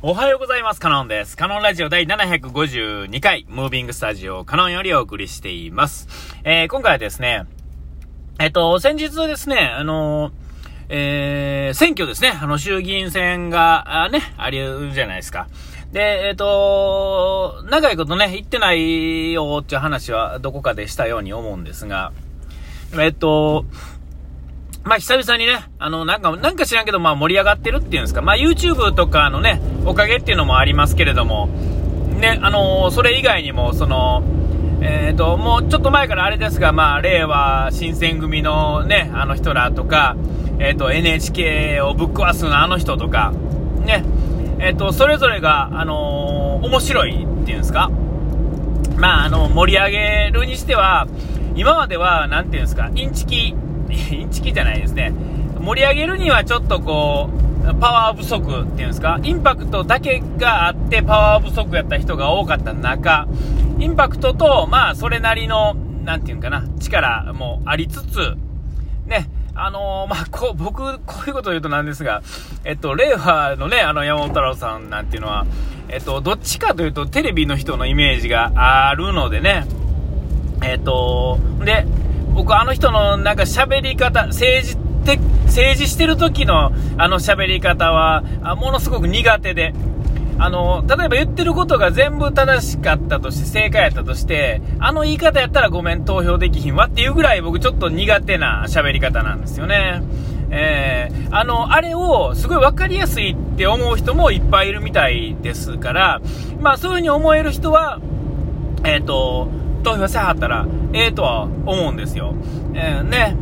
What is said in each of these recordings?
おはようございます。カノンです。カノンラジオ第752回、ムービングスタジオカノンよりお送りしています。えー、今回はですね、えっと、先日ですね、あの、えー、選挙ですね、あの、衆議院選が、あね、ありるじゃないですか。で、えっ、と、長いことね、言ってないよっていう話はどこかでしたように思うんですが、えっと、まあ、久々にね、あの、なんか、なんか知らんけど、まあ、盛り上がってるっていうんですか、まあ、YouTube とかのね、おかげっていうのもありますけれども、ね、あのー、それ以外にも、その、えっ、ー、と、もうちょっと前からあれですが、まあ、令和新選組のね、あの人らとか、えっ、ー、と、NHK をぶっ壊すのあの人とか、ね、えっ、と、それぞれが、あの面白いっていうんですか、まあ、あの、盛り上げるにしては、今までは、なんていうんですか、インチキ、インチキじゃないですね。盛り上げるにはちょっとこう、パワー不足っていうんですか、インパクトだけがあってパワー不足やった人が多かった中、インパクトと、まあ、それなりの、なんていうんかな、力もありつつ、ね、あのー、まあ、こう、僕、こういうことを言うとなんですが、えっと、令和のね、あの、山本太郎さんなんていうのは、えっと、どっちかというと、テレビの人のイメージがあるのでね、えっと、で、僕あの人のなんか喋り方、政治的、政治してる時のあの喋り方は、ものすごく苦手で、あの、例えば言ってることが全部正しかったとして、正解やったとして、あの言い方やったらごめん、投票できひんわっていうぐらい僕ちょっと苦手な喋り方なんですよね。えー、あの、あれをすごい分かりやすいって思う人もいっぱいいるみたいですから、まあそういう風に思える人は、えっ、ー、と、投票せはったらええとは思うんですよ。えー、ね。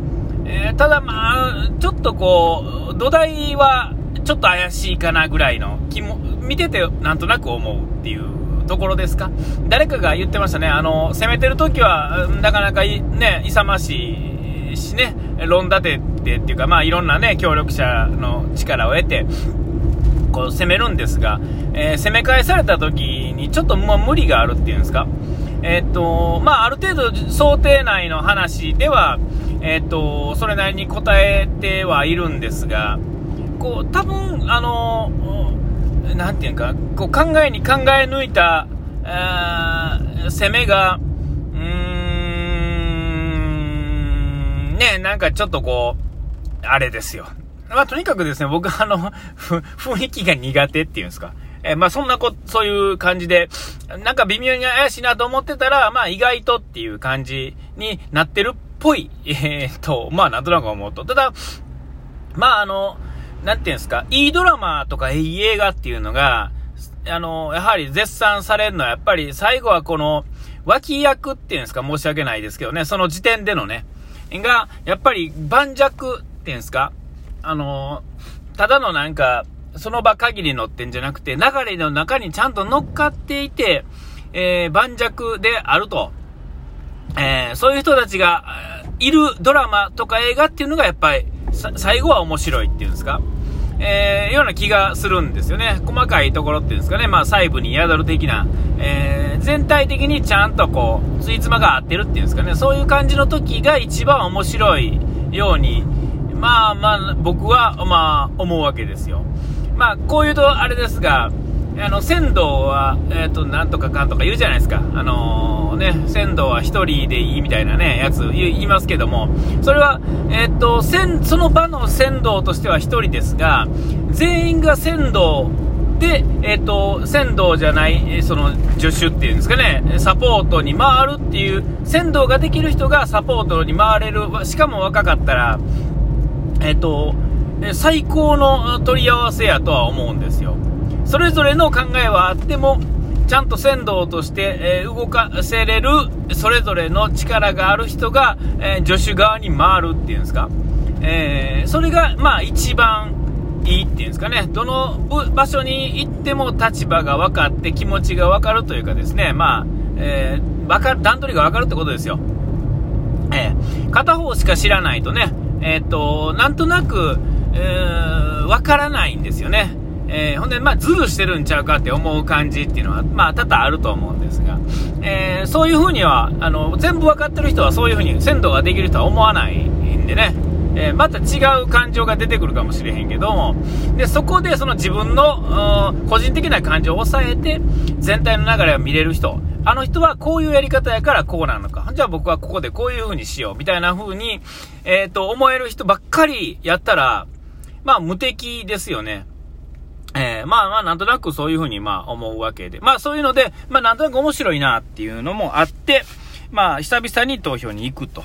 えー、ただまあ、ちょっとこう、土台はちょっと怪しいかなぐらいの気も、見ててなんとなく思うっていうところですか？誰かが言ってましたね。あの、攻めてる時は、なかなかね、勇ましいしね、論立ててっていうか、まあいろんなね、協力者の力を得て、こう攻めるんですが、えー、攻め返された時にちょっとまあ無理があるっていうんですか？えっと、まあ、ある程度想定内の話では、えっと、それなりに答えてはいるんですが、こう、多分、あの、なんていうか、こう考えに考え抜いた、攻めが、うーん、ね、なんかちょっとこう、あれですよ。まあ、とにかくですね、僕あの、雰囲気が苦手っていうんですか。えー、まあそんなこ、そういう感じで、なんか微妙に怪しいなと思ってたら、まあ意外とっていう感じになってるっぽい、えー、と、まあなんとなく思うと。ただ、まああの、なんていうんですか、いいドラマとかいい映画っていうのが、あの、やはり絶賛されるのは、やっぱり最後はこの、脇役っていうんですか、申し訳ないですけどね、その時点でのね、が、やっぱり盤石っていうんですか、あの、ただのなんか、その場限り乗ってんじゃなくて、流れの中にちゃんと乗っかっていて、えー、盤石であると。えー、そういう人たちがいるドラマとか映画っていうのがやっぱり、最後は面白いっていうんですか？えー、ような気がするんですよね。細かいところっていうんですかね。まあ細部に宿る的な、えー、全体的にちゃんとこう、ついつまが合ってるっていうんですかね。そういう感じの時が一番面白いように、まあまあ僕はまあ思うわけですよ。まあ、こういうとあれですが、あの、仙道は、えっ、ー、と、なんとかかんとか言うじゃないですか。あのー、ね、仙道は1人でいいみたいなね、やつ言いますけども、それは、えっ、ー、と、その場の仙道としては1人ですが、全員が仙道で、えっ、と、仙道じゃない、その、助手っていうんですかね、サポートに回るっていう、仙道ができる人がサポートに回れる、しかも若かったら、えっ、と、最高の取り合わせやとは思うんですよ。それぞれの考えはあっても、ちゃんと先導として、え、動かせれる、それぞれの力がある人が、え、助手側に回るっていうんですか。えー、それが、まあ一番いいっていうんですかね。どの場所に行っても立場が分かって気持ちが分かるというかですね、まあ、えー、分かる、段取りが分かるってことですよ。えー、片方しか知らないとね、えっ、と、なんとなく、わからないんですよね。えー、ほんで、まあ、ズルしてるんちゃうかって思う感じっていうのは、まあ、多々あると思うんですが、えー、そういうふうには、あの、全部わかってる人はそういうふうに、鮮度ができるとは思わないんでね、えー、また違う感情が出てくるかもしれへんけども、で、そこでその自分の、個人的な感情を抑えて、全体の流れを見れる人、あの人はこういうやり方やからこうなのか。じゃあ僕はここでこういう風にしよう。みたいな風に、えっ、と、思える人ばっかりやったら、まあ無敵ですよね。えー、まあまあなんとなくそういう風にまあ思うわけで。まあそういうので、まあなんとなく面白いなっていうのもあって、まあ久々に投票に行くと。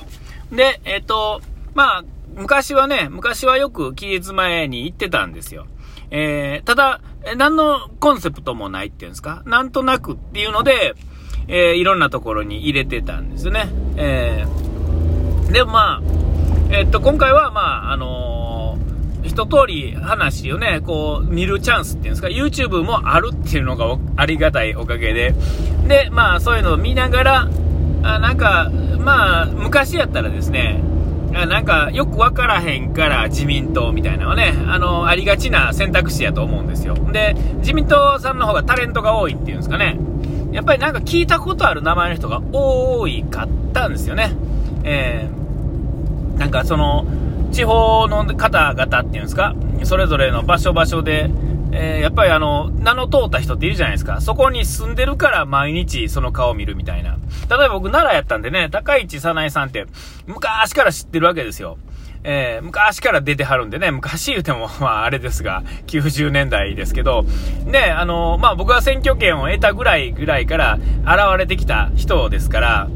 で、えっ、ー、と、まあ昔はね、昔はよく期日前に行ってたんですよ。えー、ただ、何のコンセプトもないっていうんですか？なんとなくっていうので、えー、いろんなところに入れてたんですね。えー、でまあ、え、っと、今回はまあ、あの、一通り話をね、こう、見るチャンスっていうんですか、YouTube もあるっていうのがありがたいおかげで、で、まあ、そういうのを見ながら、あなんか、まあ、昔やったらですね、なんか、よくわからへんから自民党みたいなのはね、あの、ありがちな選択肢やと思うんですよ。で、自民党さんの方がタレントが多いっていうんですかね。やっぱりなんか聞いたことある名前の人が多いかったんですよね。えー、なんかその、地方の方々っていうんですか、それぞれの場所場所で、えー、やっぱりあの、名の通った人っているじゃないですか。そこに住んでるから毎日その顔を見るみたいな。例えば僕奈良やったんでね、高市早苗さんって昔から知ってるわけですよ。えー、昔から出てはるんでね、昔言うても、まああれですが、90年代ですけど、ね、あの、まあ僕は選挙権を得たぐらいぐらいから現れてきた人ですから、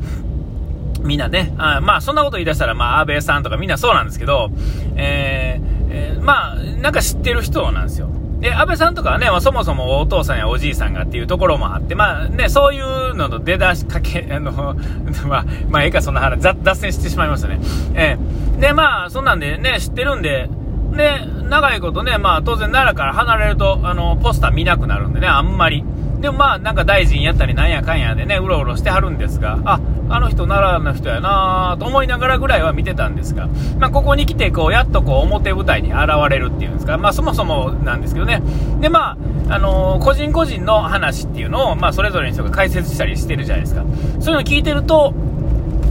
みんなね、あまあそんなこと言い出したら、まあ安倍さんとかみんなそうなんですけど、えー、えー、まあなんか知ってる人なんですよ。で、安倍さんとかはね、まあ、そもそもお父さんやおじいさんがっていうところもあって、まあね、そういうのの出だしかけ、あの、まあ、まあ、ええか、そんな話、脱線してしまいましたね。ええで、まあ、そんなんでね、知ってるんで、で、長いことね、まあ、当然奈良から離れると、あの、ポスター見なくなるんでね、あんまり。でもまあ、なんか大臣やったりなんやかんやでね、うろうろしてはるんですが、あ、あの人奈良の人やなと思いながらぐらいは見てたんですが、まあ、ここに来て、こう、やっとこう、表舞台に現れるっていうんですか、まあ、そもそもなんですけどね。で、まあ、あのー、個人個人の話っていうのを、まあ、それぞれの人が解説したりしてるじゃないですか。そういうの聞いてると、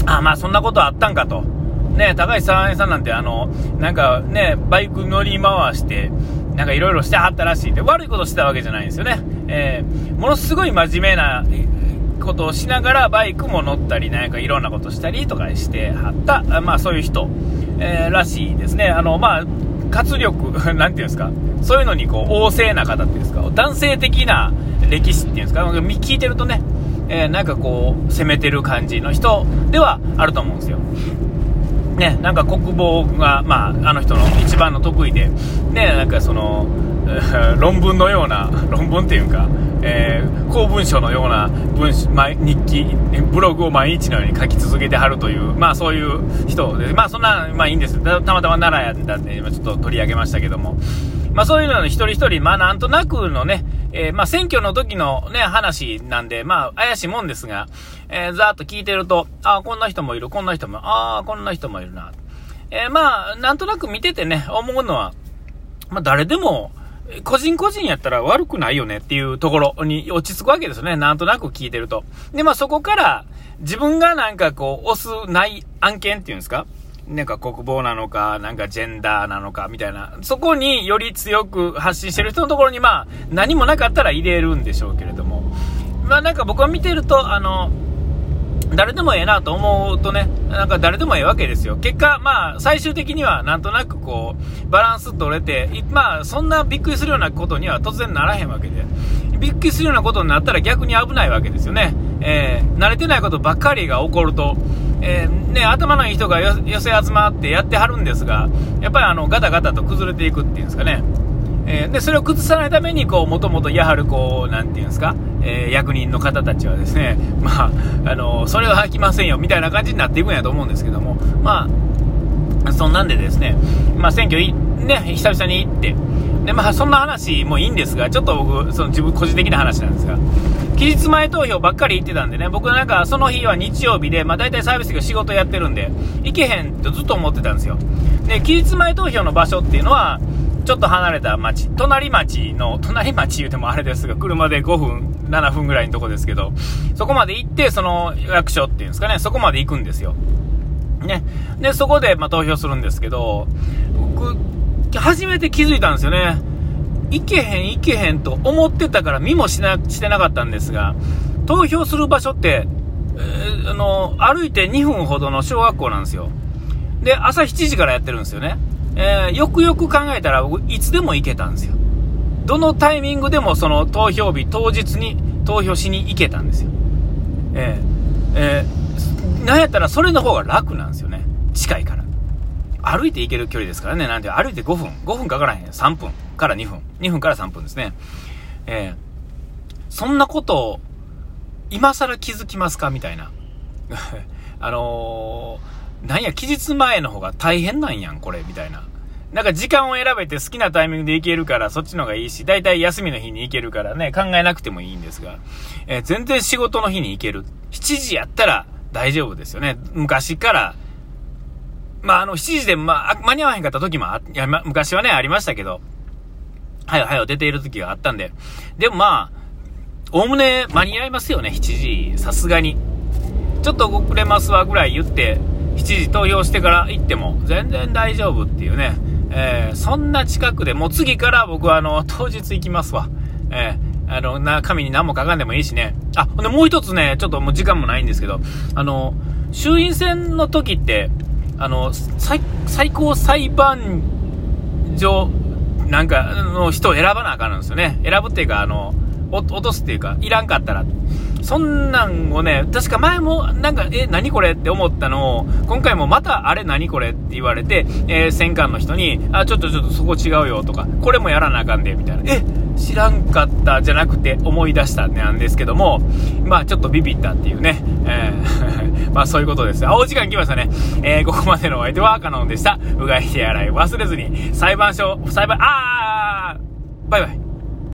あ、まあ、そんなことあったんかと。ね、高橋さんさんなんて、あの、なんかね、バイク乗り回して、なんかいろいろしてはったらしいで、悪いことしてたわけじゃないんですよね。えー、ものすごい真面目なことをしながらバイクも乗ったり、なんかいろんなことしたりとかしてはった、まあそういう人、えー、らしいですね。あの、まあ、活力、なんていうんですか、そういうのにこう、旺盛な方っていうんですか、男性的な歴史っていうんですか、聞いてるとね、えー、なんかこう、攻めてる感じの人ではあると思うんですよ。ね、なんか国防が、まあ、あの人の一番の得意で、ね、なんかその、論文のような、論文っていうか、えー、公文書のような文日記、ブログを毎日のように書き続けてはるという、まあそういう人で、まあそんな、まあいいんです。たまたま奈良やったんで、今ちょっと取り上げましたけども、まあそういうのの一人一人、まあなんとなくのね、えー、まあ選挙の時のね、話なんで、まあ怪しいもんですが、えー、ざーっと聞いてると、ああ、こんな人もいる、こんな人も、ああ、こんな人もいるな。えー、まあ、なんとなく見ててね、思うのは、まあ誰でも、個人個人やったら悪くないよねっていうところに落ち着くわけですよね。なんとなく聞いてると。で、まあそこから自分がなんかこう押すない案件っていうんですかなんか国防なのか、なんかジェンダーなのかみたいな、そこにより強く発信してる人のところにまあ何もなかったら入れるんでしょうけれども。まあなんか僕は見てると、あの、誰でもええなと思うとね、なんか誰でもええわけですよ。結果、まあ、最終的にはなんとなくこう、バランス取れて、まあ、そんなびっくりするようなことには突然ならへんわけで、びっくりするようなことになったら逆に危ないわけですよね。えー、慣れてないことばっかりが起こると、えー、ね、頭のいい人が寄せ集まってやってはるんですが、やっぱりあの、ガタガタと崩れていくっていうんですかね。えー、で、それを崩さないために、こう、もともとやはる、こう、なんていうんですか、えー、役人の方たちはですね、まあ、あの、それは履きませんよ、みたいな感じになっていくんやと思うんですけども、まあ、そんなんでですね、まあ、選挙、ね、久々に行って、で、まあ、そんな話もいいんですが、ちょっと僕、その自分個人的な話なんですが、期日前投票ばっかり行ってたんでね、僕なんかその日は日曜日で、まあ大体サービスが仕事やってるんで、行けへんとずっと思ってたんですよ。で、期日前投票の場所っていうのは、ちょっと離れた町、隣町の、隣町言うてもあれですが、車で5分、7分ぐらいのとこですけど、そこまで行って、その役所っていうんですかね、そこまで行くんですよ。ね。で、そこで、ま、投票するんですけど、僕、初めて気づいたんですよね。いけへん、いけへんと思ってたから見もしな、してなかったんですが、投票する場所って、えー、あの、歩いて2分ほどの小学校なんですよ。で、朝7時からやってるんですよね。えー、よくよく考えたら、僕、いつでも行けたんですよ。どのタイミングでもその投票日当日に投票しに行けたんですよ。えー、えー、なんやったらそれの方が楽なんですよね。近いから。歩いて行ける距離ですからね。なんて歩いて5分。5分かからへん。3分から2分。2分から3分ですね。えー、そんなことを、今更気づきますか？みたいな。あのー、なんや、期日前の方が大変なんやん、これ、みたいな。なんか時間を選べて好きなタイミングで行けるからそっちの方がいいし、だいたい休みの日に行けるからね、考えなくてもいいんですが、えー、全然仕事の日に行ける。7時やったら大丈夫ですよね。昔から、まあ、あの、7時で、まあ、間に合わへんかった時もあ、いや、ま、昔はね、ありましたけど、はよはよ出ている時があったんで。でもまあ、おおむね間に合いますよね、7時。さすがに。ちょっと遅れますわぐらい言って、7時投票してから行っても全然大丈夫っていうね。えー、そんな近くで、もう次から僕はあの、当日行きますわ。えー、あの、な、紙に何も書かんでもいいしね。あ、ほんでもう一つね、ちょっともう時間もないんですけど、あの、衆院選の時って、あの、最、最高裁判所なんかの人を選ばなあかんんですよね。選ぶっていうか、あの、落とすっていうか、いらんかったら。そんなんをね、確か前もなんか、え、何これって思ったのを、今回もまたあれ何これって言われて、えー、戦艦の人に、あ、ちょっとちょっとそこ違うよとか、これもやらなあかんで、みたいな。え、知らんかったじゃなくて思い出したなんですけども、まあちょっとビビったっていうね、えー、まあそういうことです。あ、お時間来ましたね。えー、ここまでのお相手はカノンでした。うがい手洗い忘れずに、裁判所、裁判、あーバイバイ。